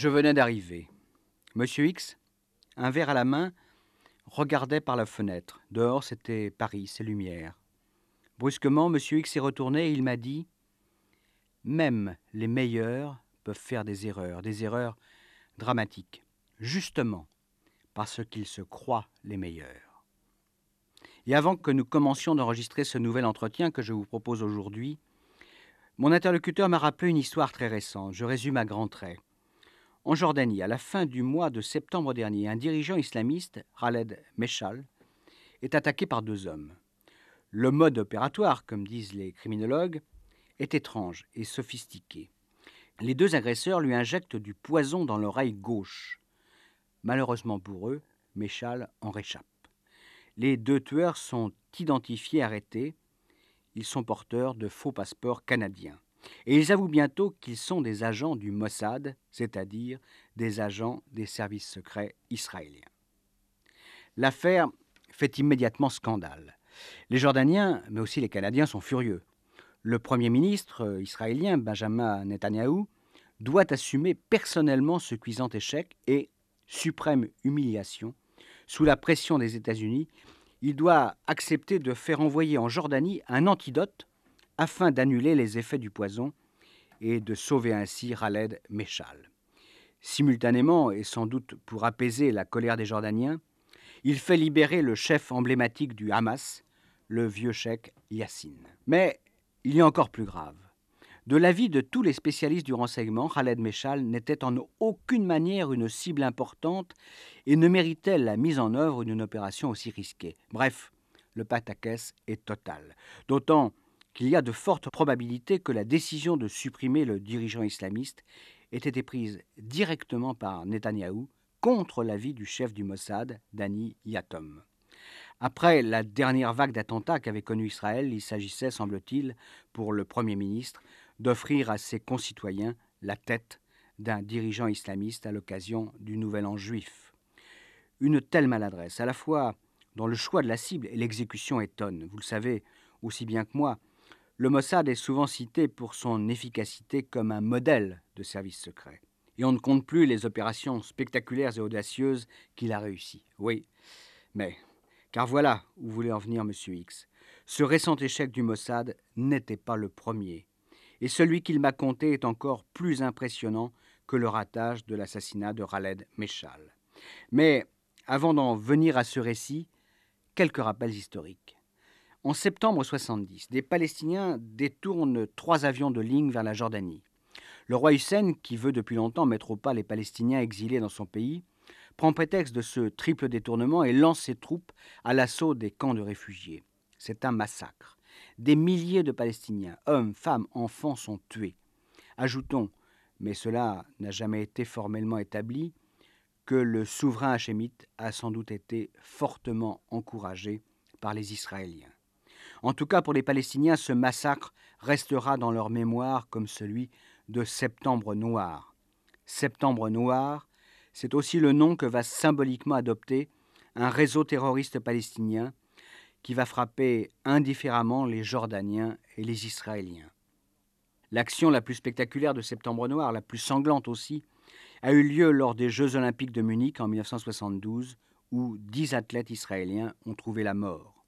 Je venais d'arriver. Monsieur X, un verre à la main, regardait par la fenêtre. Dehors, c'était Paris, ses lumières. Brusquement, Monsieur X s'est retourné et il m'a dit Même les meilleurs peuvent faire des erreurs, des erreurs dramatiques, justement parce qu'ils se croient les meilleurs. Et avant que nous commencions d'enregistrer ce nouvel entretien que je vous propose aujourd'hui, mon interlocuteur m'a rappelé une histoire très récente. Je résume à grands traits. En Jordanie, à la fin du mois de septembre dernier, un dirigeant islamiste, Khaled Meshal, est attaqué par deux hommes. Le mode opératoire, comme disent les criminologues, est étrange et sophistiqué. Les deux agresseurs lui injectent du poison dans l'oreille gauche. Malheureusement pour eux, Meshal en réchappe. Les deux tueurs sont identifiés, arrêtés. Ils sont porteurs de faux passeports canadiens. Et ils avouent bientôt qu'ils sont des agents du Mossad, c'est-à-dire des agents des services secrets israéliens. L'affaire fait immédiatement scandale. Les Jordaniens, mais aussi les Canadiens, sont furieux. Le Premier ministre israélien, Benjamin Netanyahou, doit assumer personnellement ce cuisant échec et, suprême humiliation, sous la pression des États-Unis, il doit accepter de faire envoyer en Jordanie un antidote afin d'annuler les effets du poison et de sauver ainsi Khaled Meshal. Simultanément, et sans doute pour apaiser la colère des Jordaniens, il fait libérer le chef emblématique du Hamas, le vieux cheikh Yassine. Mais il y a encore plus grave. De l'avis de tous les spécialistes du renseignement, Khaled Meshal n'était en aucune manière une cible importante et ne méritait la mise en œuvre d'une opération aussi risquée. Bref, le pataquès est total. D'autant qu'il y a de fortes probabilités que la décision de supprimer le dirigeant islamiste ait été prise directement par Netanyahou contre l'avis du chef du Mossad, Dani Yatom. Après la dernière vague d'attentats qu'avait connu Israël, il s'agissait, semble-t-il, pour le Premier ministre, d'offrir à ses concitoyens la tête d'un dirigeant islamiste à l'occasion du Nouvel An juif. Une telle maladresse, à la fois dans le choix de la cible et l'exécution étonne. Vous le savez aussi bien que moi, le Mossad est souvent cité pour son efficacité comme un modèle de service secret. Et on ne compte plus les opérations spectaculaires et audacieuses qu'il a réussies. Oui, mais, car voilà où voulait en venir M. X. Ce récent échec du Mossad n'était pas le premier. Et celui qu'il m'a conté est encore plus impressionnant que le ratage de l'assassinat de Khaled Meshal. Mais, avant d'en venir à ce récit, quelques rappels historiques. En septembre 70, des Palestiniens détournent trois avions de ligne vers la Jordanie. Le roi Hussein, qui veut depuis longtemps mettre au pas les Palestiniens exilés dans son pays, prend prétexte de ce triple détournement et lance ses troupes à l'assaut des camps de réfugiés. C'est un massacre. Des milliers de Palestiniens, hommes, femmes, enfants, sont tués. Ajoutons, mais cela n'a jamais été formellement établi, que le souverain hachémite a sans doute été fortement encouragé par les Israéliens. En tout cas, pour les Palestiniens, ce massacre restera dans leur mémoire comme celui de Septembre Noir. Septembre Noir, c'est aussi le nom que va symboliquement adopter un réseau terroriste palestinien qui va frapper indifféremment les Jordaniens et les Israéliens. L'action la plus spectaculaire de Septembre Noir, la plus sanglante aussi, a eu lieu lors des Jeux olympiques de Munich en 1972, où dix athlètes israéliens ont trouvé la mort.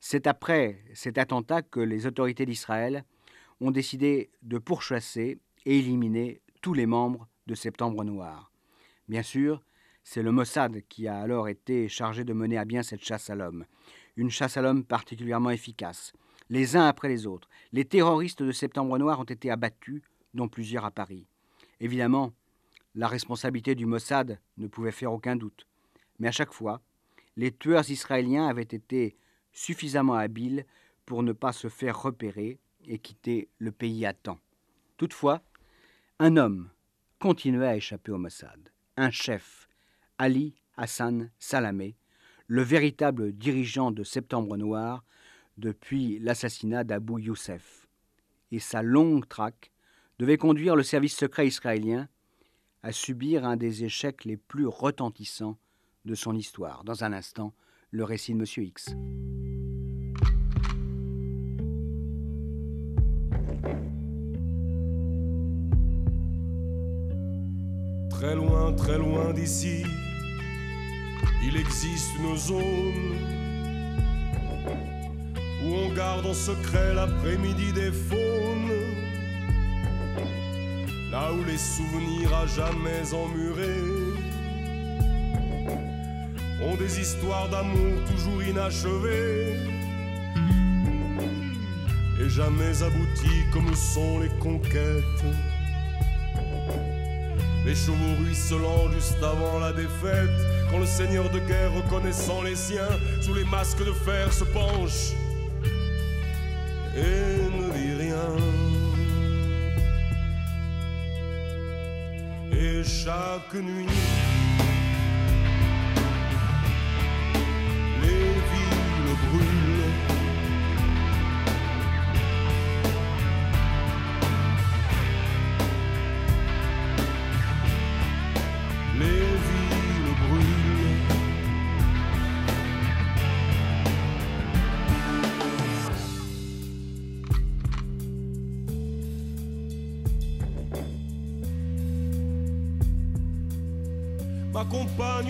C'est après cet attentat que les autorités d'Israël ont décidé de pourchasser et éliminer tous les membres de Septembre Noir. Bien sûr, c'est le Mossad qui a alors été chargé de mener à bien cette chasse à l'homme. Une chasse à l'homme particulièrement efficace. Les uns après les autres, les terroristes de Septembre Noir ont été abattus, dont plusieurs à Paris. Évidemment, la responsabilité du Mossad ne pouvait faire aucun doute. Mais à chaque fois, les tueurs israéliens avaient été suffisamment habile pour ne pas se faire repérer et quitter le pays à temps. Toutefois, un homme continuait à échapper au Mossad, un chef, Ali Hassan Salamé, le véritable dirigeant de Septembre Noir depuis l'assassinat d'Abu Youssef. Et sa longue traque devait conduire le service secret israélien à subir un des échecs les plus retentissants de son histoire. Dans un instant, le récit de M. X. très loin, très loin d'ici, il existe une zone où on garde en secret l'après-midi des faunes, là où les souvenirs à jamais emmurés ont des histoires d'amour toujours inachevées et jamais abouties comme sont les conquêtes. Les chevaux ruisselants juste avant la défaite, quand le seigneur de guerre reconnaissant les siens sous les masques de fer se penche et ne dit rien. Et chaque nuit,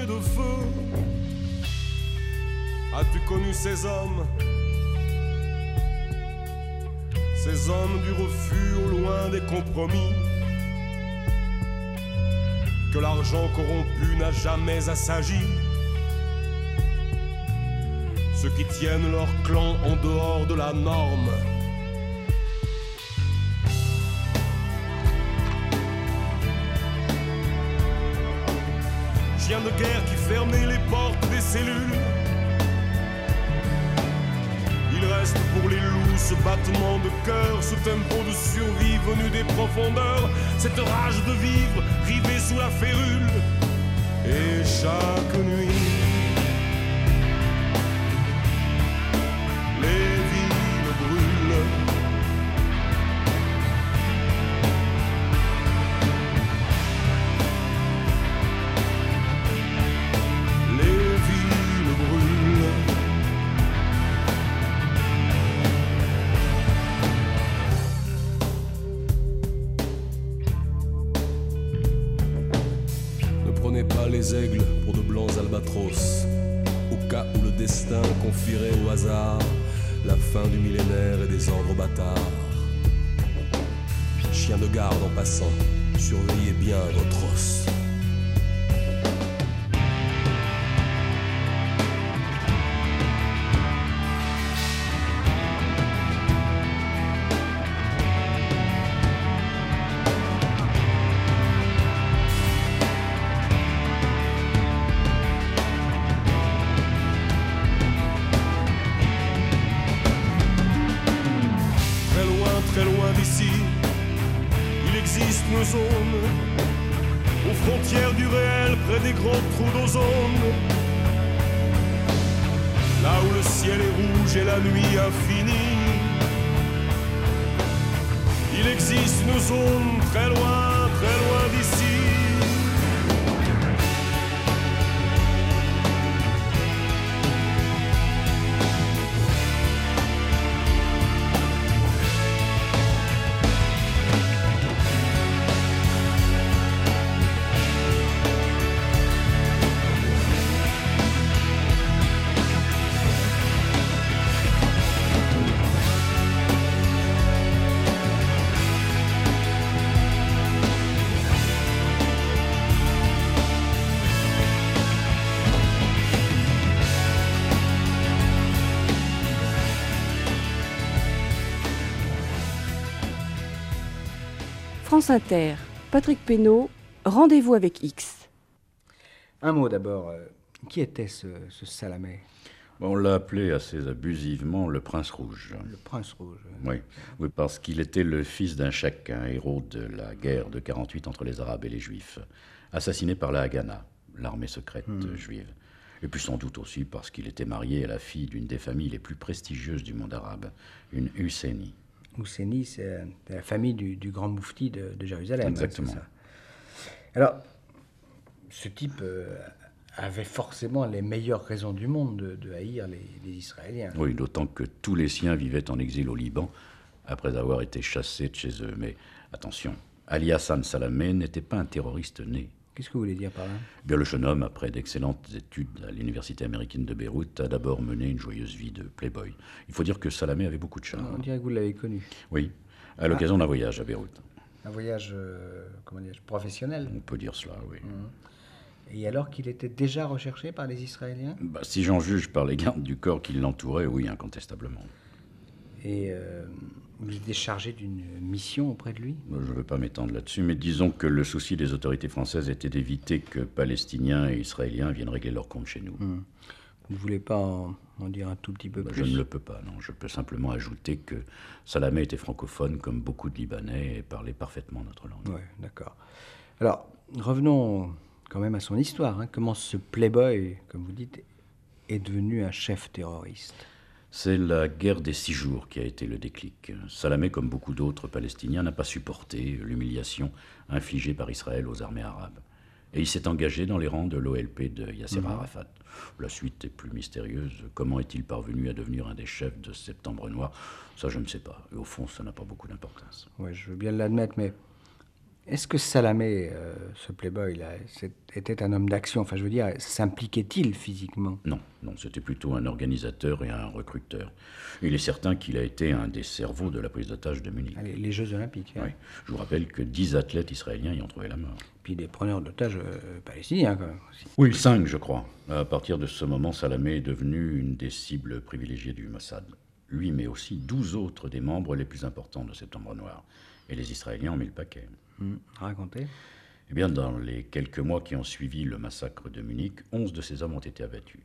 de feu, as-tu connu ces hommes? Ces hommes du refus au loin des compromis que l'argent corrompu n'a jamais assagi. Ceux qui tiennent leur clan en dehors de la norme. De guerre qui fermait les portes des cellules. Il reste pour les loups ce battement de cœur, ce tempo de survie venu des profondeurs, cette rage de vivre rivée sous la férule. Et chaque nuit, France Inter, Patrick Pénaud, Rendez-vous avec X. Un mot d'abord. euh, Qui était ce, ce Salamé? On l'a appelé assez abusivement le prince rouge. Le prince rouge. Oui, oui parce qu'il était le fils d'un chèque, un héros de la guerre de 48 entre les Arabes et les Juifs, assassiné par la Haganah, l'armée secrète juive. Et puis sans doute aussi parce qu'il était marié à la fille d'une des familles les plus prestigieuses du monde arabe, une Husseini. Husseini, c'est euh, la famille du, du grand moufti de, de Jérusalem. hein, Exactement. ça. Alors, ce type euh, avait forcément les meilleures raisons du monde de, de haïr les, les Israéliens. Oui, d'autant que tous les siens vivaient en exil au Liban après avoir été chassés de chez eux. Mais attention, Ali Hassan Salamé n'était pas un terroriste né. Qu'est-ce que vous voulez dire par là? Bien, le jeune homme, après d'excellentes études à l'université américaine de Beyrouth, a d'abord mené une joyeuse vie de playboy. Il faut dire que Salamé avait beaucoup de charme. On dirait que vous l'avez connu. Oui, à l'occasion d'un voyage à Beyrouth. Un voyage, euh, comment dire, professionnel. On peut dire cela, oui. Et alors qu'il était déjà recherché par les Israéliens? Bah, si j'en juge par les gardes du corps qui l'entouraient, oui, incontestablement. Et euh, vous étiez chargé d'une mission auprès de lui Je ne veux pas m'étendre là-dessus, mais disons que le souci des autorités françaises était d'éviter que Palestiniens et Israéliens viennent régler leurs comptes chez nous. Vous ne voulez pas en, en dire un tout petit peu Bah, plus je ne le peux pas, non. Je peux simplement ajouter que Salamé était francophone, comme beaucoup de Libanais, et parlait parfaitement notre langue. Ouais, d'accord. Alors, revenons quand même à son histoire. hein. Comment ce playboy, comme vous dites, est devenu un chef terroriste? C'est la guerre des six jours qui a été le déclic. Salamé, comme beaucoup d'autres Palestiniens, n'a pas supporté l'humiliation infligée par Israël aux armées arabes. Et il s'est engagé dans les rangs de l'OLP de Yasser Arafat. La suite est plus mystérieuse. Comment est-il parvenu à devenir un des chefs de Septembre Noir? Ça, je ne sais pas. Et au fond, ça n'a pas beaucoup d'importance. Ouais, je veux bien l'admettre, mais est-ce que Salamé, euh, ce playboy, là, était un homme d'action? Enfin, je veux dire, s'impliquait-il physiquement? Non, non, c'était plutôt un organisateur et un recruteur. Il est certain qu'il a été un des cerveaux de la prise d'otage de Munich. Allez, Les Jeux Olympiques. hein. Oui. Je vous rappelle que dix athlètes israéliens y ont trouvé la mort. Puis des preneurs d'otages euh, palestiniens, quand même. Aussi. Oui, cinq, je crois. À partir de ce moment, Salamé est devenu une des cibles privilégiées du Mossad. Lui, mais aussi douze autres des membres les plus importants de Septembre Noir. Et les Israéliens ont mis le paquet. Hmm, Racontez. Eh bien, dans les quelques mois qui ont suivi le massacre de Munich, onze de ces hommes ont été abattus.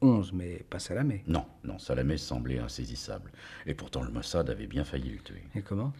11, mais pas Salamé. Non, non, Salamé semblait insaisissable. Et pourtant, le Mossad avait bien failli le tuer. Et comment?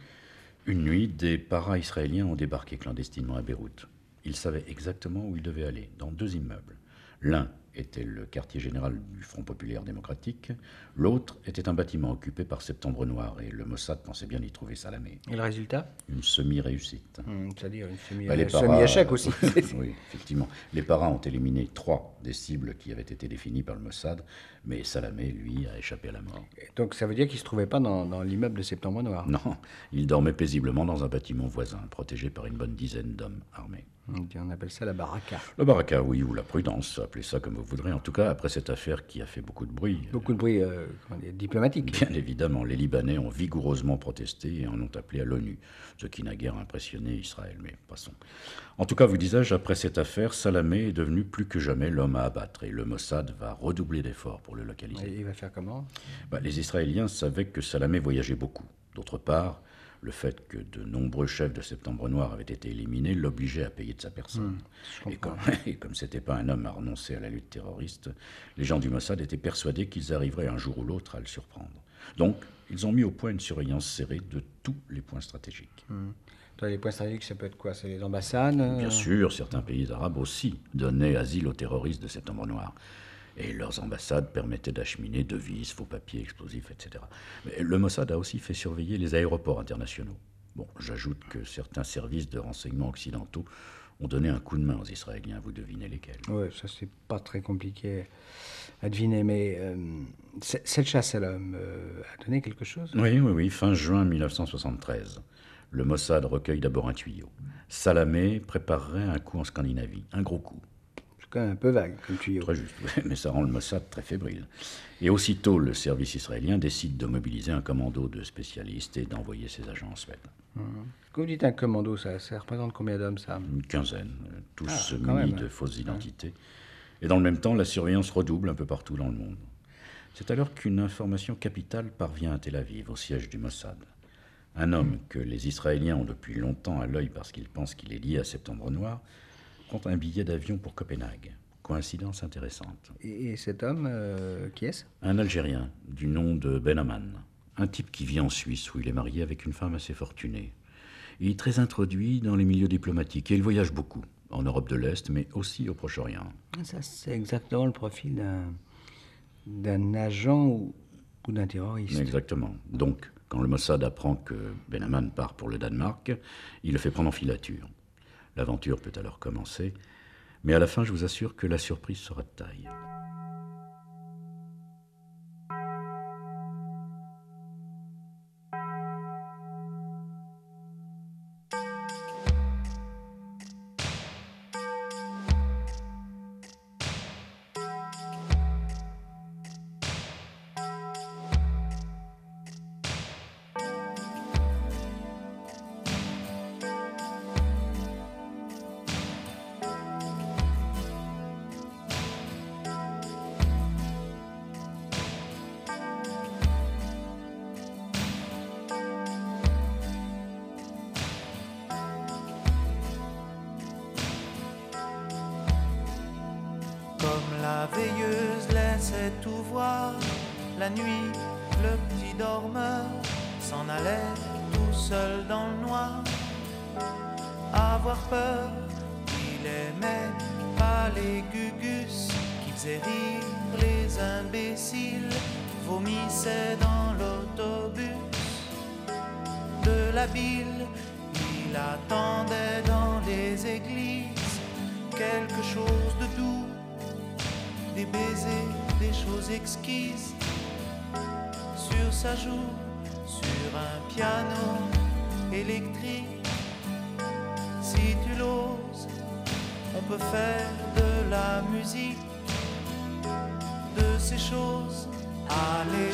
Une nuit, des para-israéliens ont débarqué clandestinement à Beyrouth. Ils savaient exactement où ils devaient aller, dans deux immeubles. L'un était le quartier général du Front populaire démocratique, l'autre était un bâtiment occupé par Septembre Noir, et le Mossad pensait bien y trouver Salamé. Et le résultat? Une semi-réussite. Hmm, C'est-à-dire une Bah, paras- semi-échec aussi. oui, effectivement. Les paras ont éliminé trois des cibles qui avaient été définies par le Mossad, mais Salamé, lui, a échappé à la mort. Et Donc ça veut dire qu'il ne se trouvait pas dans, dans l'immeuble de Septembre Noir? Non, il dormait paisiblement dans un bâtiment voisin, protégé par une bonne dizaine d'hommes armés. On appelle ça la baraka. Le baraka, oui, ou la prudence, appelez ça comme vous voudrez. En tout cas, après cette affaire qui a fait beaucoup de bruit, Beaucoup de bruit euh, diplomatique. bien évidemment, les Libanais ont vigoureusement protesté et en ont appelé à l'ONU, ce qui n'a guère impressionné Israël, mais passons. En tout cas, vous disais-je, après cette affaire, Salamé est devenu plus que jamais l'homme à abattre, et le Mossad va redoubler d'efforts pour le localiser. Et il va faire comment? Bah, les Israéliens savaient que Salamé voyageait beaucoup. D'autre part, le fait que de nombreux chefs de Septembre Noir avaient été éliminés l'obligeait à payer de sa personne. et, comme, et comme c'était pas un homme à renoncer à la lutte terroriste, les gens du Mossad étaient persuadés qu'ils arriveraient un jour ou l'autre à le surprendre. Donc, ils ont mis au point une surveillance serrée de tous les points stratégiques. Toi, Les points stratégiques, ça peut être quoi? C'est les ambassades? Euh, Bien sûr, certains pays arabes aussi donnaient asile aux terroristes de Septembre Noir. Et leurs ambassades permettaient d'acheminer devises, faux papiers, explosifs, etc. Mais le Mossad a aussi fait surveiller les aéroports internationaux. Bon, j'ajoute que certains services de renseignement occidentaux ont donné un coup de main aux Israéliens, vous devinez lesquels. Ouais, ça c'est pas très compliqué à deviner, mais euh, cette chasse à l'homme euh, a donné quelque chose? Oui, oui, oui, fin juin 1973. Le Mossad recueille d'abord un tuyau. Salamé préparerait un coup en Scandinavie, un gros coup. Un peu vague comme tuyau. Très juste, mais ça rend le Mossad très fébrile. Et aussitôt, le service israélien décide de mobiliser un commando de spécialistes et d'envoyer ses agents en Suède. Quand vous dites un commando, ça, ça représente combien d'hommes ça? Une quinzaine, euh, tous Ah, munis de fausses identités. Et dans le même temps, la surveillance redouble un peu partout dans le monde. C'est alors qu'une information capitale parvient à Tel Aviv, au siège du Mossad. Un homme que les Israéliens ont depuis longtemps à l'œil parce qu'ils pensent qu'il est lié à Septembre Noir, un billet d'avion pour Copenhague. Coïncidence intéressante. et, et cet homme, euh, qui est-ce? Un Algérien du nom de Ben Aman. Un type qui vit en Suisse où il est marié avec une femme assez fortunée. Il est très introduit dans les milieux diplomatiques et il voyage beaucoup, en Europe de l'Est, mais aussi au Proche-Orient. Ça, c'est exactement le profil d'un, d'un agent ou, ou d'un terroriste. Exactement. Donc, quand le Mossad apprend que Ben Aman part pour le Danemark, il le fait prendre en filature. L'aventure peut alors commencer, mais à la fin, je vous assure que la surprise sera de taille. La nuit, le petit dormeur s'en allait tout seul dans le noir. Avoir peur, il aimait pas les gugus qui faisaient rire les imbéciles, vomissait dans l'autobus de la ville. Il attendait dans les églises quelque chose de doux, des baisers, des choses exquises sur sa joue, sur un piano électrique. Si tu l'oses, on peut faire de la musique, de ces choses. Allez,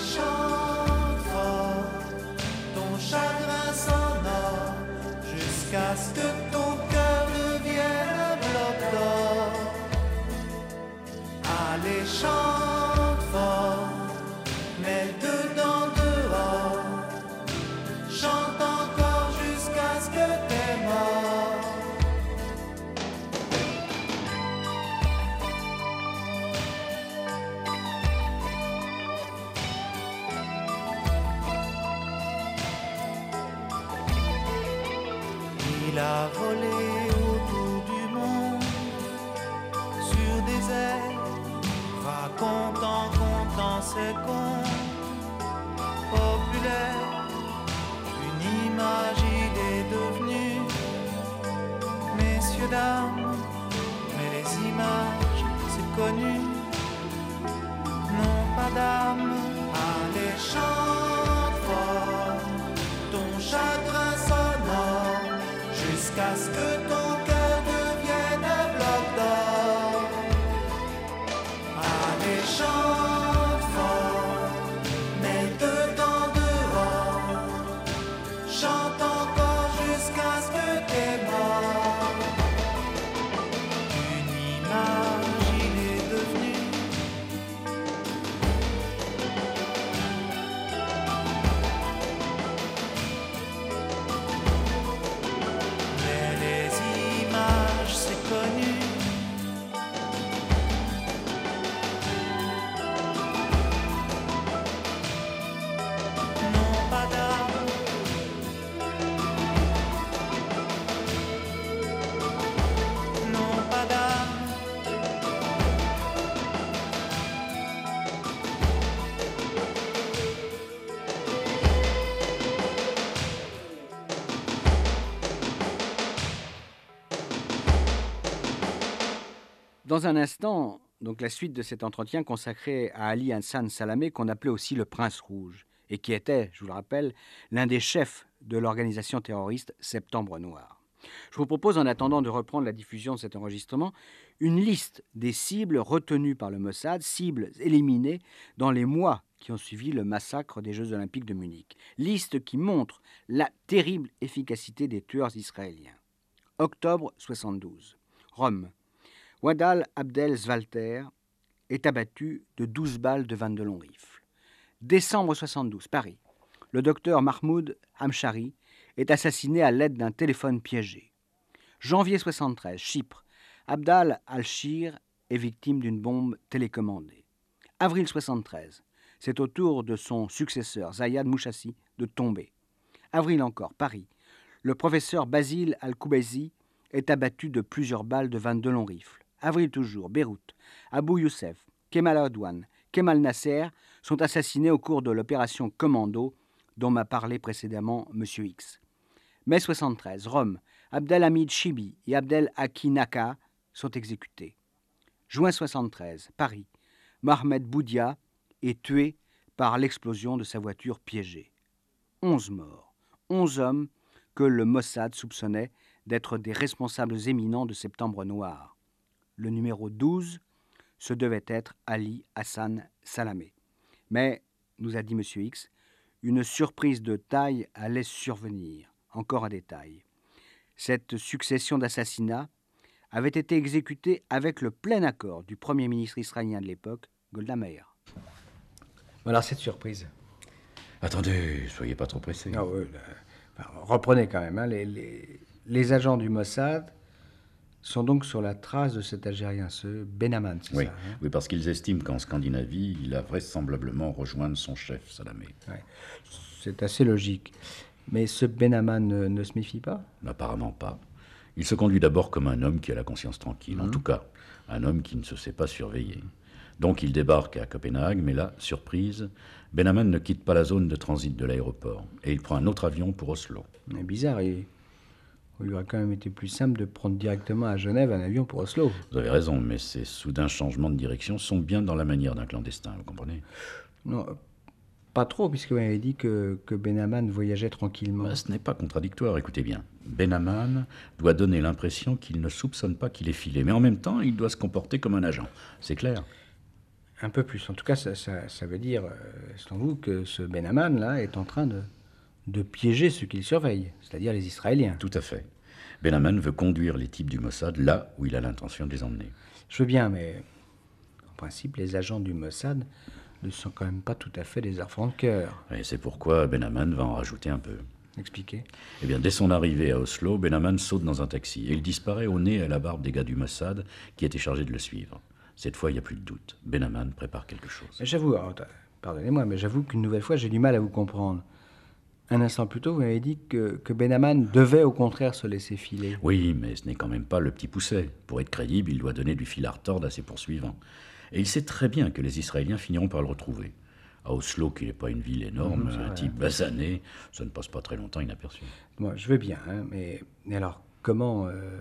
n'ont pas Dans un instant, donc la suite de cet entretien consacré à Ali Hassan Salamé, qu'on appelait aussi le Prince Rouge, et qui était, je vous le rappelle, l'un des chefs de l'organisation terroriste Septembre Noir. Je vous propose, en attendant de reprendre la diffusion de cet enregistrement, une liste des cibles retenues par le Mossad, cibles éliminées dans les mois qui ont suivi le massacre des Jeux olympiques de Munich. Liste qui montre la terrible efficacité des tueurs israéliens. Octobre 72. Rome. Wadal Abdel Zwalter est abattu de 12 balles de 22 longs rifles. Décembre 72, Paris. Le docteur Mahmoud Hamshari est assassiné à l'aide d'un téléphone piégé. Janvier 73, Chypre. Abdal al-Shir est victime d'une bombe télécommandée. Avril 73, c'est au tour de son successeur, Zayad Mouchassi, de tomber. Avril encore, Paris. Le professeur Basile al-Koubazi est abattu de plusieurs balles de 22 longs rifles. Avril toujours, Beyrouth. Abou Youssef, Kemal Adouane, Kemal Nasser sont assassinés au cours de l'opération Commando dont m'a parlé précédemment M. X. Mai 73, Rome. Abdelhamid Chibi et Abdel Akinaka sont exécutés. Juin 73, Paris. Mohamed Boudia est tué par l'explosion de sa voiture piégée. 11 morts, 11 hommes que le Mossad soupçonnait d'être des responsables éminents de Septembre Noir. Le numéro 12, ce devait être Ali Hassan Salamé. Mais, nous a dit M. X, une surprise de taille allait survenir, encore un détail. Cette succession d'assassinats avait été exécutée avec le plein accord du Premier ministre israélien de l'époque, Golda Meir. Voilà cette surprise. Attendez, soyez pas trop pressé. Ah enfin, reprenez quand même. hein, les, les- les agents du Mossad sont donc sur la trace de cet Algérien, ce Benaman, c'est Oui, ça hein oui, parce qu'ils estiment qu'en Scandinavie, il a vraisemblablement rejoint son chef, Salamé. Ouais. C'est assez logique. Mais ce Benaman ne, ne se méfie pas? Apparemment pas. Il se conduit d'abord comme un homme qui a la conscience tranquille, en tout cas, un homme qui ne se sait pas surveiller. Donc il débarque à Copenhague, mais là, surprise, Benaman ne quitte pas la zone de transit de l'aéroport, et il prend un autre avion pour Oslo. Bizarre. Il, il aurait quand même été plus simple de prendre directement à Genève un avion pour Oslo. Vous avez raison, mais ces soudains changements de direction sont bien dans la manière d'un clandestin, vous comprenez? Non, pas trop, puisque vous m'avez dit que, que Benaman voyageait tranquillement. Bah, Ce n'est pas contradictoire, écoutez bien. Benaman doit donner l'impression qu'il ne soupçonne pas qu'il est filé, mais en même temps, il doit se comporter comme un agent. C'est clair? Un peu plus. En tout cas, ça, ça- ça veut dire, euh, selon vous, que ce Benaman, là, est en train de, de piéger ceux qu'il surveille, c'est-à-dire les Israéliens. Tout à fait. Benaman veut conduire les types du Mossad là où il a l'intention de les emmener. Je veux bien, mais en principe, les agents du Mossad ne sont quand même pas tout à fait des enfants de cœur. Et c'est pourquoi Benaman va en rajouter un peu. Expliquez. Eh bien, dès son arrivée à Oslo, Benaman saute dans un taxi et il disparaît au nez et à la barbe des gars du Mossad qui étaient chargés de le suivre. Cette fois, il n'y a plus de doute. Benaman prépare quelque chose. Mais J'avoue, t- pardonnez-moi, mais j'avoue qu'une nouvelle fois, j'ai du mal à vous comprendre. Un instant plus tôt, vous m'avez dit que, que Benaman devait au contraire se laisser filer. Oui, mais ce n'est quand même pas le petit pousset. Pour être crédible, il doit donner du fil à retordre à ses poursuivants. Et il sait très bien que les Israéliens finiront par le retrouver. À Oslo, qui n'est pas une ville énorme, un type basané, ça ne passe pas très longtemps inaperçu. Moi, je veux bien, hein, mais, mais alors, comment, euh,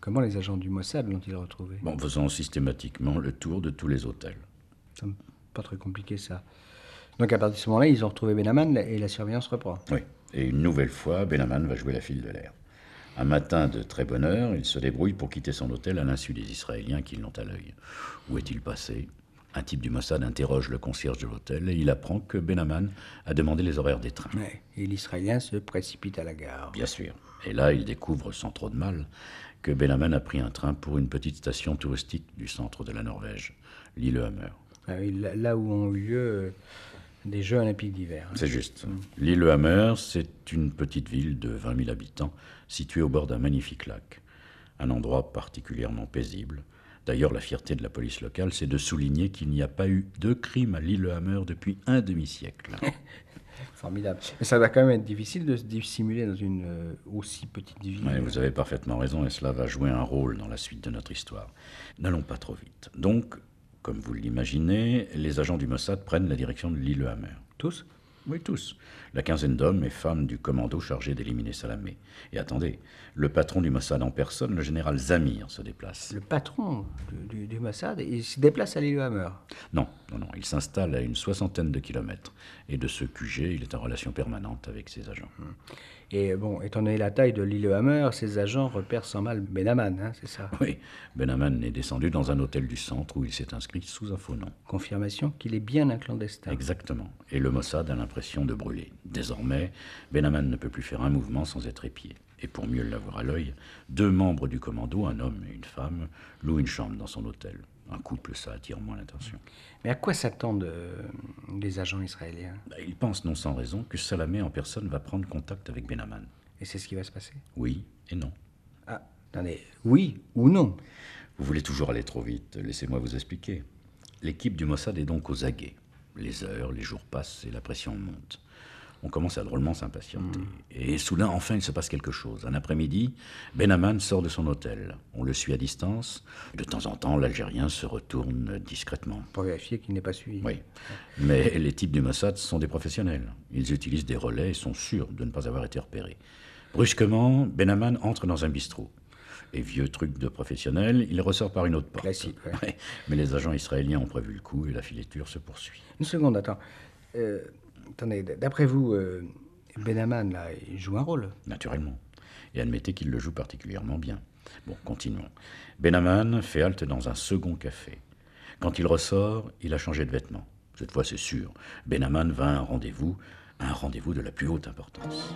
comment les agents du Mossad l'ont-ils retrouvé? En faisant systématiquement le tour de tous les hôtels. Ça me- pas très compliqué, ça. Donc, à partir de ce moment-là, ils ont retrouvé Benaman et la surveillance reprend. Oui. Et une nouvelle fois, Benaman va jouer la file de l'air. Un matin de très bonne heure, il se débrouille pour quitter son hôtel à l'insu des Israéliens qui l'ont à l'œil. Où est-il passé? Un type du Mossad interroge le concierge de l'hôtel et il apprend que Benaman a demandé les horaires des trains. Ouais, Et l'Israélien se précipite à la gare. Bien sûr. Et là, il découvre sans trop de mal que Benaman a pris un train pour une petite station touristique du centre de la Norvège, Lillehammer. Ah oui, là, où ont eu lieu euh, des Jeux olympiques d'hiver. hein. C'est juste. Lillehammer, c'est une petite ville de 20 000 habitants située au bord d'un magnifique lac. Un endroit particulièrement paisible. D'ailleurs, la fierté de la police locale, c'est de souligner qu'il n'y a pas eu de crime à Lillehammer depuis un demi-siècle. Formidable. Mais ça va quand même être difficile de se dissimuler dans une euh, aussi petite ville. Ouais, vous avez parfaitement raison et cela va jouer un rôle dans la suite de notre histoire. N'allons pas trop vite. Donc, comme vous l'imaginez, les agents du Mossad prennent la direction de Lillehammer. Tous? Oui, tous. La quinzaine d'hommes et femmes du commando chargé d'éliminer Salamé. Et attendez, le patron du Mossad en personne, le général Zamir, se déplace. Le patron du, du, du Mossad, il se déplace à Lillehammer. Non, non, non, il s'installe à une soixantaine de kilomètres. Et de ce QG, il est en relation permanente avec ses agents. Et bon, étant donné la taille de Lillehammer, ses agents repèrent sans mal Benaman, hein, c'est ça? Oui, Benaman est descendu dans un hôtel du centre où il s'est inscrit sous un faux nom. Confirmation qu'il est bien un clandestin. Exactement. Et le Mossad a l'impression de brûler. Désormais, Benaman ne peut plus faire un mouvement sans être épié. Et pour mieux l'avoir à l'œil, deux membres du commando, un homme et une femme, louent une chambre dans son hôtel. Un couple, ça attire moins l'attention. Mais à quoi s'attendent euh, les agents israéliens? Bah, Ils pensent non sans raison que Salamé en personne va prendre contact avec Benaman. Et c'est ce qui va se passer? Oui et non. Ah, attendez, oui ou non? Vous voulez toujours aller trop vite, laissez-moi vous expliquer. L'équipe du Mossad est donc aux aguets. Les heures, les jours passent et la pression monte. On commence à drôlement s'impatienter. Et soudain, enfin, il se passe quelque chose. Un après-midi, Benaman sort de son hôtel. On le suit à distance. De temps en temps, l'Algérien se retourne discrètement. Pour vérifier qu'il n'est pas suivi. Oui. Mais les types du Mossad sont des professionnels. Ils utilisent des relais et sont sûrs de ne pas avoir été repérés. Brusquement, Benaman entre dans un bistrot. Et vieux truc de professionnel, il ressort par une autre porte. Classique, ouais. Mais les agents israéliens ont prévu le coup et la fileture se poursuit. Une seconde, attends. Euh, attendez, d'après vous, euh, Benaman, là, il joue un rôle? Naturellement. Et admettez qu'il le joue particulièrement bien. Bon, continuons. Benaman fait halte dans un second café. Quand il ressort, il a changé de vêtements. Cette fois, c'est sûr. Benaman va à un rendez-vous, un rendez-vous de la plus haute importance.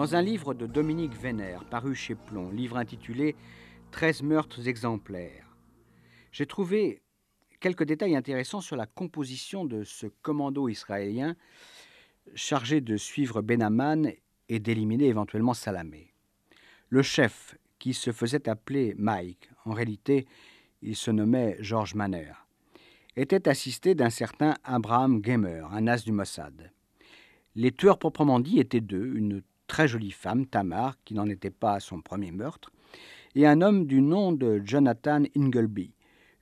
Dans un livre de Dominique Vénère, paru chez Plomb, livre intitulé 13 meurtres exemplaires, j'ai trouvé quelques détails intéressants sur la composition de ce commando israélien chargé de suivre Benaman et d'éliminer éventuellement Salamé. Le chef, qui se faisait appeler Mike, en réalité il se nommait George Manner, était assisté d'un certain Abraham Gamer, un as du Mossad. Les tueurs proprement dit étaient deux, une très jolie femme, Tamar, qui n'en était pas à son premier meurtre, et un homme du nom de Jonathan Ingleby,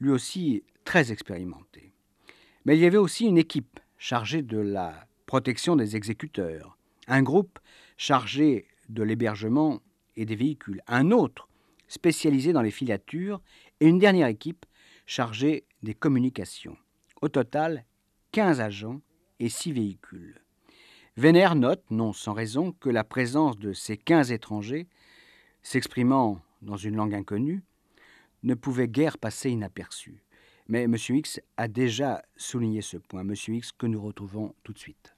lui aussi très expérimenté. Mais il y avait aussi une équipe chargée de la protection des exécuteurs, un groupe chargé de l'hébergement et des véhicules, un autre spécialisé dans les filatures et une dernière équipe chargée des communications. Au total, 15 agents et 6 véhicules. Vénère note, non sans raison, que la présence de ces 15 étrangers, s'exprimant dans une langue inconnue, ne pouvait guère passer inaperçue. Mais M. X a déjà souligné ce point, M. X que nous retrouvons tout de suite.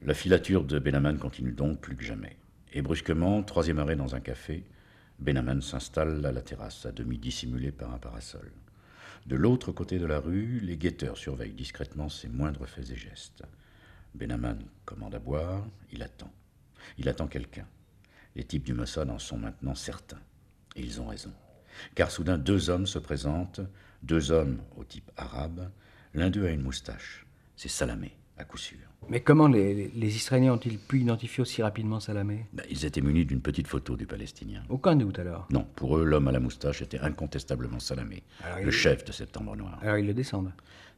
La filature de Benaman continue donc plus que jamais. Et brusquement, troisième arrêt dans un café, Benaman s'installe à la terrasse, à demi dissimulé par un parasol. De l'autre côté de la rue, les guetteurs surveillent discrètement ses moindres faits et gestes. Benaman commande à boire, il attend. Il attend quelqu'un. Les types du Mossad en sont maintenant certains. Et ils ont raison. Car soudain, deux hommes se présentent, deux hommes au type arabe. L'un d'eux a une moustache. C'est Salamé, à coup sûr. Mais comment les, les Israéliens ont-ils pu identifier aussi rapidement Salamé? Ben, ils étaient munis d'une petite photo du Palestinien. Aucun doute alors. Non, pour eux, l'homme à la moustache était incontestablement Salamé, Alors, le il- chef de Septembre Noir. Alors ils le descendent.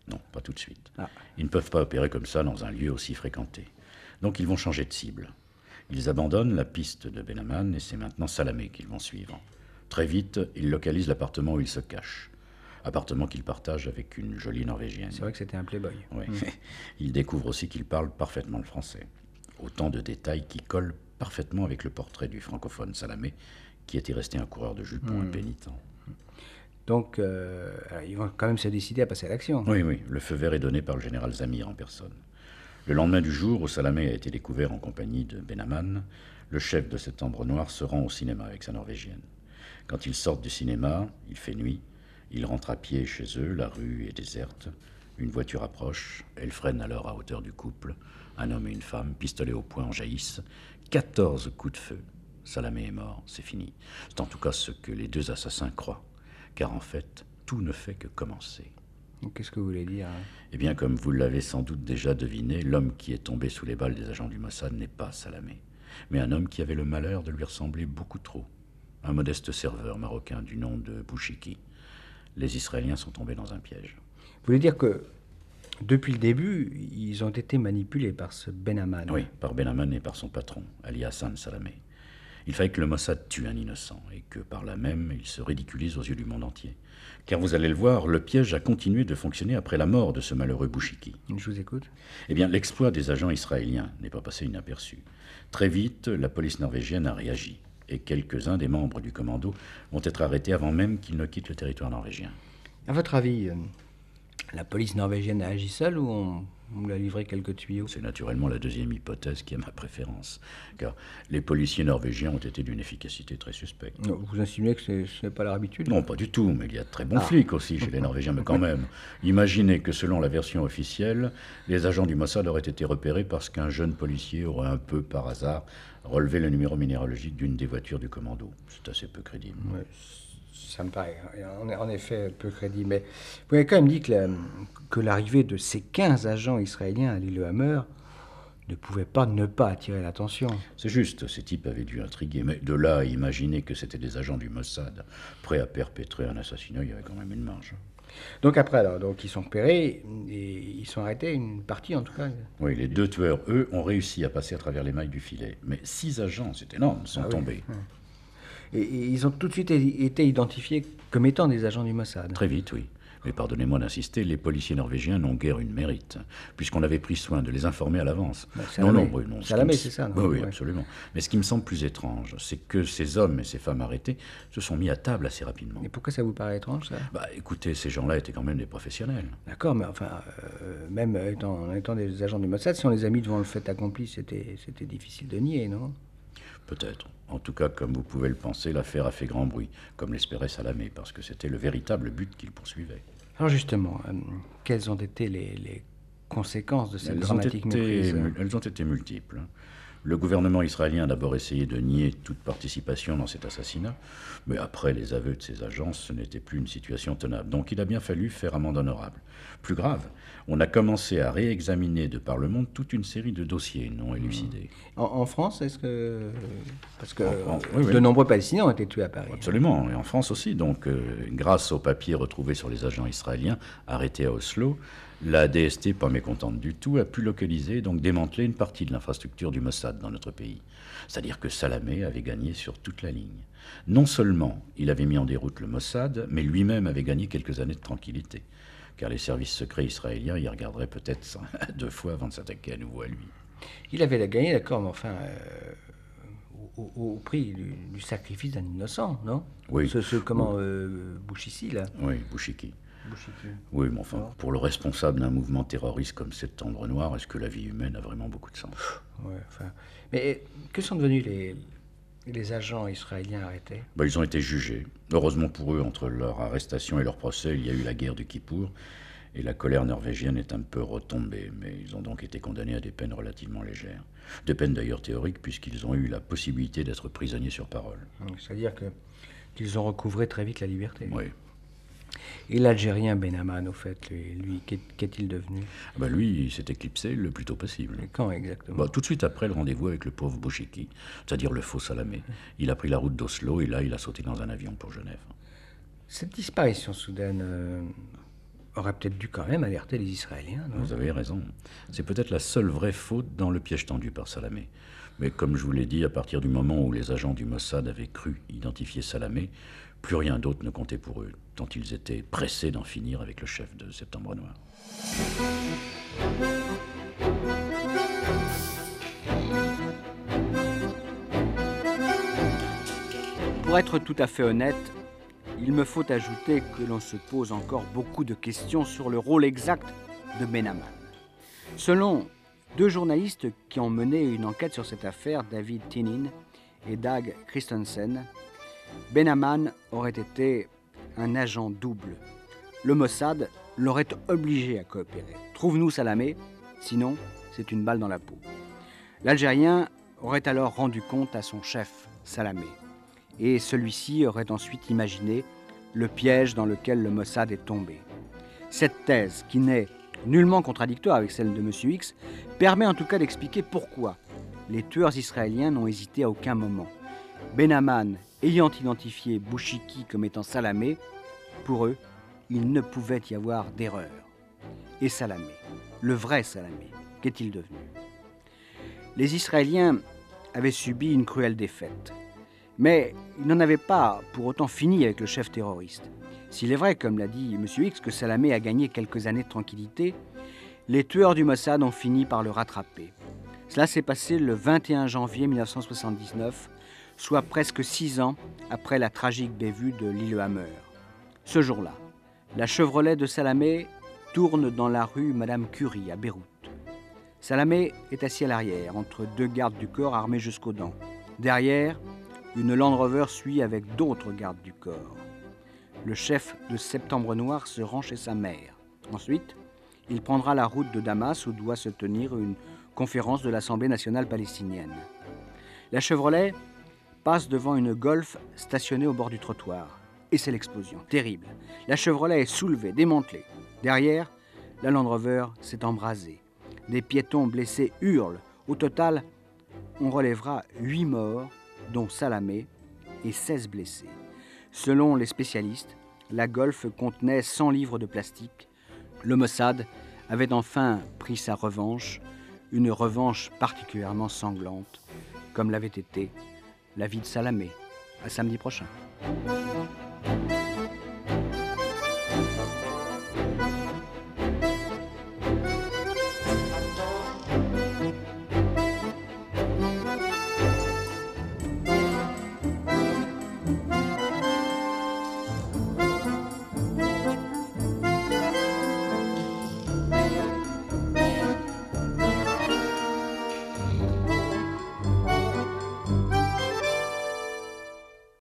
Non, pas tout de suite. Ah. Ils ne peuvent pas opérer comme ça dans un lieu aussi fréquenté. Donc ils vont changer de cible. Ils abandonnent la piste de Benaman et c'est maintenant Salamé qu'ils vont suivre. Très vite, ils localisent l'appartement où il se cache. Appartement qu'il partage avec une jolie Norvégienne. C'est vrai que c'était un playboy. Oui. Ils découvrent aussi qu'il parle parfaitement le français. Autant de détails qui collent parfaitement avec le portrait du francophone Salamé, qui était resté un coureur de jupons impénitent. Donc euh, ils vont quand même se décider à passer à l'action. Oui, oui, le feu vert est donné par le général Zamir en personne. Le lendemain du jour où Salamé a été découvert en compagnie de Benaman, le chef de Septembre Noir se rend au cinéma avec sa Norvégienne. Quand ils sortent du cinéma, il fait nuit, ils rentrent à pied chez eux, la rue est déserte. Une voiture approche, elle freine alors à hauteur du couple. Un homme et une femme, pistolet au poing, en jaillissent. 14 coups de feu. Salamé est mort, c'est fini. C'est en tout cas ce que les deux assassins croient. Car en fait, tout ne fait que commencer. Qu'est-ce que vous voulez dire hein? Eh bien, comme vous l'avez sans doute déjà deviné, l'homme qui est tombé sous les balles des agents du Mossad n'est pas Salamé, mais un homme qui avait le malheur de lui ressembler beaucoup trop. Un modeste serveur marocain du nom de Bouchiki. Les Israéliens sont tombés dans un piège. Vous voulez dire que depuis le début, ils ont été manipulés par ce Benaman Oui, par Benaman et par son patron, Ali Hassan Salamé. Il fallait que le Mossad tue un innocent et que par là même il se ridiculise aux yeux du monde entier. Car vous allez le voir, le piège a continué de fonctionner après la mort de ce malheureux Bouchiki. Je vous écoute. Eh bien, l'exploit des agents israéliens n'est pas passé inaperçu. Très vite, la police norvégienne a réagi et quelques-uns des membres du commando vont être arrêtés avant même qu'ils ne quittent le territoire norvégien. À votre avis, euh, la police norvégienne a agi seule ou on, on lui a livré quelques tuyaux? C'est naturellement la deuxième hypothèse qui a ma préférence, car les policiers norvégiens ont été d'une efficacité très suspecte. Vous insinuez que ce n'est pas leur habitude? Non, pas du tout, mais il y a de très bons flics aussi chez les Norvégiens, mais quand même. Imaginez que selon la version officielle, les agents du Mossad auraient été repérés parce qu'un jeune policier aurait un peu par hasard relevé le numéro minéralogique d'une des voitures du commando. C'est assez peu crédible. Ouais, ça me paraît en, effet peu crédible. Mais vous avez quand même dit que la- que l'arrivée de ces 15 agents israéliens à l'île Hammer ne pouvait pas ne pas attirer l'attention. C'est juste, ces types avaient dû intriguer, mais de là à imaginer que c'était des agents du Mossad prêts à perpétrer un assassinat, il y avait quand même une marge. Donc après, alors, donc ils sont repérés et ils sont arrêtés, une partie en tout cas. Oui, les deux tueurs, eux, ont réussi à passer à travers les mailles du filet. Mais six agents, c'est énorme, sont Ah oui. tombés. Et, et ils ont tout de suite été identifiés comme étant des agents du Mossad. Très vite, oui. Mais pardonnez-moi d'insister, les policiers norvégiens n'ont guère une mérite, puisqu'on avait pris soin de les informer à l'avance. Bah, non, non, ce me- c'est ça, non Oui, oui, absolument. Mais ce qui me semble plus étrange, c'est que ces hommes et ces femmes arrêtés se sont mis à table assez rapidement. Et pourquoi ça vous paraît étrange, ça? Bah écoutez, ces gens-là étaient quand même des professionnels. D'accord, mais enfin, euh, même étant, en étant des agents du Mossad, si on les a mis devant le fait accompli, c'était c'était difficile de nier, non? Peut-être. En tout cas, comme vous pouvez le penser, l'affaire a fait grand bruit, comme l'espérait Salamé, parce que c'était le véritable but qu'il poursuivait. Alors justement, euh, quelles ont été les, les conséquences de cette Elles ont, dramatique été, méprise mu- elles ont été multiples. Le gouvernement israélien a d'abord essayé de nier toute participation dans cet assassinat, mais après les aveux de ses agences, ce n'était plus une situation tenable. Donc il a bien fallu faire amende honorable. Plus grave, on a commencé à réexaminer de par le monde toute une série de dossiers non élucidés. en, en France, est-ce que... Parce que En- en- oui, oui. de nombreux Palestiniens ont été tués à Paris. Absolument, et en France aussi. Donc, euh, grâce aux papiers retrouvés sur les agents israéliens arrêtés à Oslo, la DST, pas mécontente du tout, a pu localiser, donc démanteler une partie de l'infrastructure du Mossad dans notre pays. C'est-à-dire que Salamé avait gagné sur toute la ligne. Non seulement il avait mis en déroute le Mossad, mais lui-même avait gagné quelques années de tranquillité. Car les services secrets israéliens y regarderaient peut-être deux fois avant de s'attaquer à nouveau à lui. Il avait gagné, d'accord, mais enfin, euh, au, prix du, du sacrifice d'un innocent, non? Oui. Ce, ce comment, euh, Bouchissi, là? Oui, Bouchiki. Oui, mais enfin, pour le responsable d'un mouvement terroriste comme Septembre Noir, est-ce que la vie humaine a vraiment beaucoup de sens? Ouais, enfin. Mais que sont devenus les, les agents israéliens arrêtés? Ben, Ils ont été jugés. Heureusement pour eux, entre leur arrestation et leur procès, il y a eu la guerre du Kippour, et la colère norvégienne est un peu retombée, mais ils ont donc été condamnés à des peines relativement légères. Des peines d'ailleurs théoriques, puisqu'ils ont eu la possibilité d'être prisonniers sur parole. C'est-à-dire que qu'ils ont recouvré très vite la liberté. Oui. Et l'Algérien Benaman, au fait, lui, lui, qu'est- qu'est-il devenu? Ben, lui, il s'est éclipsé le plus tôt possible. Et quand exactement? Bah, tout de suite après le rendez-vous avec le pauvre Bouchiki, c'est-à-dire le faux Salamé. Il a pris la route d'Oslo et là, il a sauté dans un avion pour Genève. Cette disparition soudaine euh, aurait peut-être dû quand même alerter les Israéliens, non? Vous avez raison. C'est peut-être la seule vraie faute dans le piège tendu par Salamé. Mais comme je vous l'ai dit, à partir du moment où les agents du Mossad avaient cru identifier Salamé, plus rien d'autre ne comptait pour eux, tant ils étaient pressés d'en finir avec le chef de Septembre Noir. Pour être tout à fait honnête, il me faut ajouter que l'on se pose encore beaucoup de questions sur le rôle exact de Benaman. Selon deux journalistes qui ont mené une enquête sur cette affaire, David Tinin et Dag Christensen, Benaman aurait été un agent double. Le Mossad l'aurait obligé à coopérer. Trouve-nous Salamé, sinon c'est une balle dans la peau. L'Algérien aurait alors rendu compte à son chef, Salamé, et celui-ci aurait ensuite imaginé le piège dans lequel le Mossad est tombé. Cette thèse, qui n'est nullement contradictoire avec celle de M. X, permet en tout cas d'expliquer pourquoi les tueurs israéliens n'ont hésité à aucun moment. Benaman ayant identifié Bouchiki comme étant Salamé, pour eux, il ne pouvait y avoir d'erreur. Et Salamé, le vrai Salamé, qu'est-il devenu? Les Israéliens avaient subi une cruelle défaite. Mais ils n'en avaient pas pour autant fini avec le chef terroriste. S'il est vrai, comme l'a dit M. X, que Salamé a gagné quelques années de tranquillité, les tueurs du Mossad ont fini par le rattraper. Cela s'est passé le 21 janvier 1979, soit presque six ans après la tragique bévue de Lillehammer. Ce jour-là, la Chevrolet de Salamé tourne dans la rue Madame Curie à Beyrouth. Salamé est assis à l'arrière, entre deux gardes du corps armés jusqu'aux dents. Derrière, une Land Rover suit avec d'autres gardes du corps. Le chef de Septembre Noir se rend chez sa mère. Ensuite, il prendra la route de Damas où doit se tenir une conférence de l'Assemblée nationale palestinienne. La Chevrolet passe devant une Golf stationnée au bord du trottoir. Et c'est l'explosion, terrible. La Chevrolet est soulevée, démantelée. Derrière, la Land Rover s'est embrasée. Des piétons blessés hurlent. Au total, on relèvera 8 morts, dont Salamé, et 16 blessés. Selon les spécialistes, la Golf contenait 100 livres de plastique. Le Mossad avait enfin pris sa revanche, une revanche particulièrement sanglante, comme l'avait été la vie de Salamé. À samedi prochain.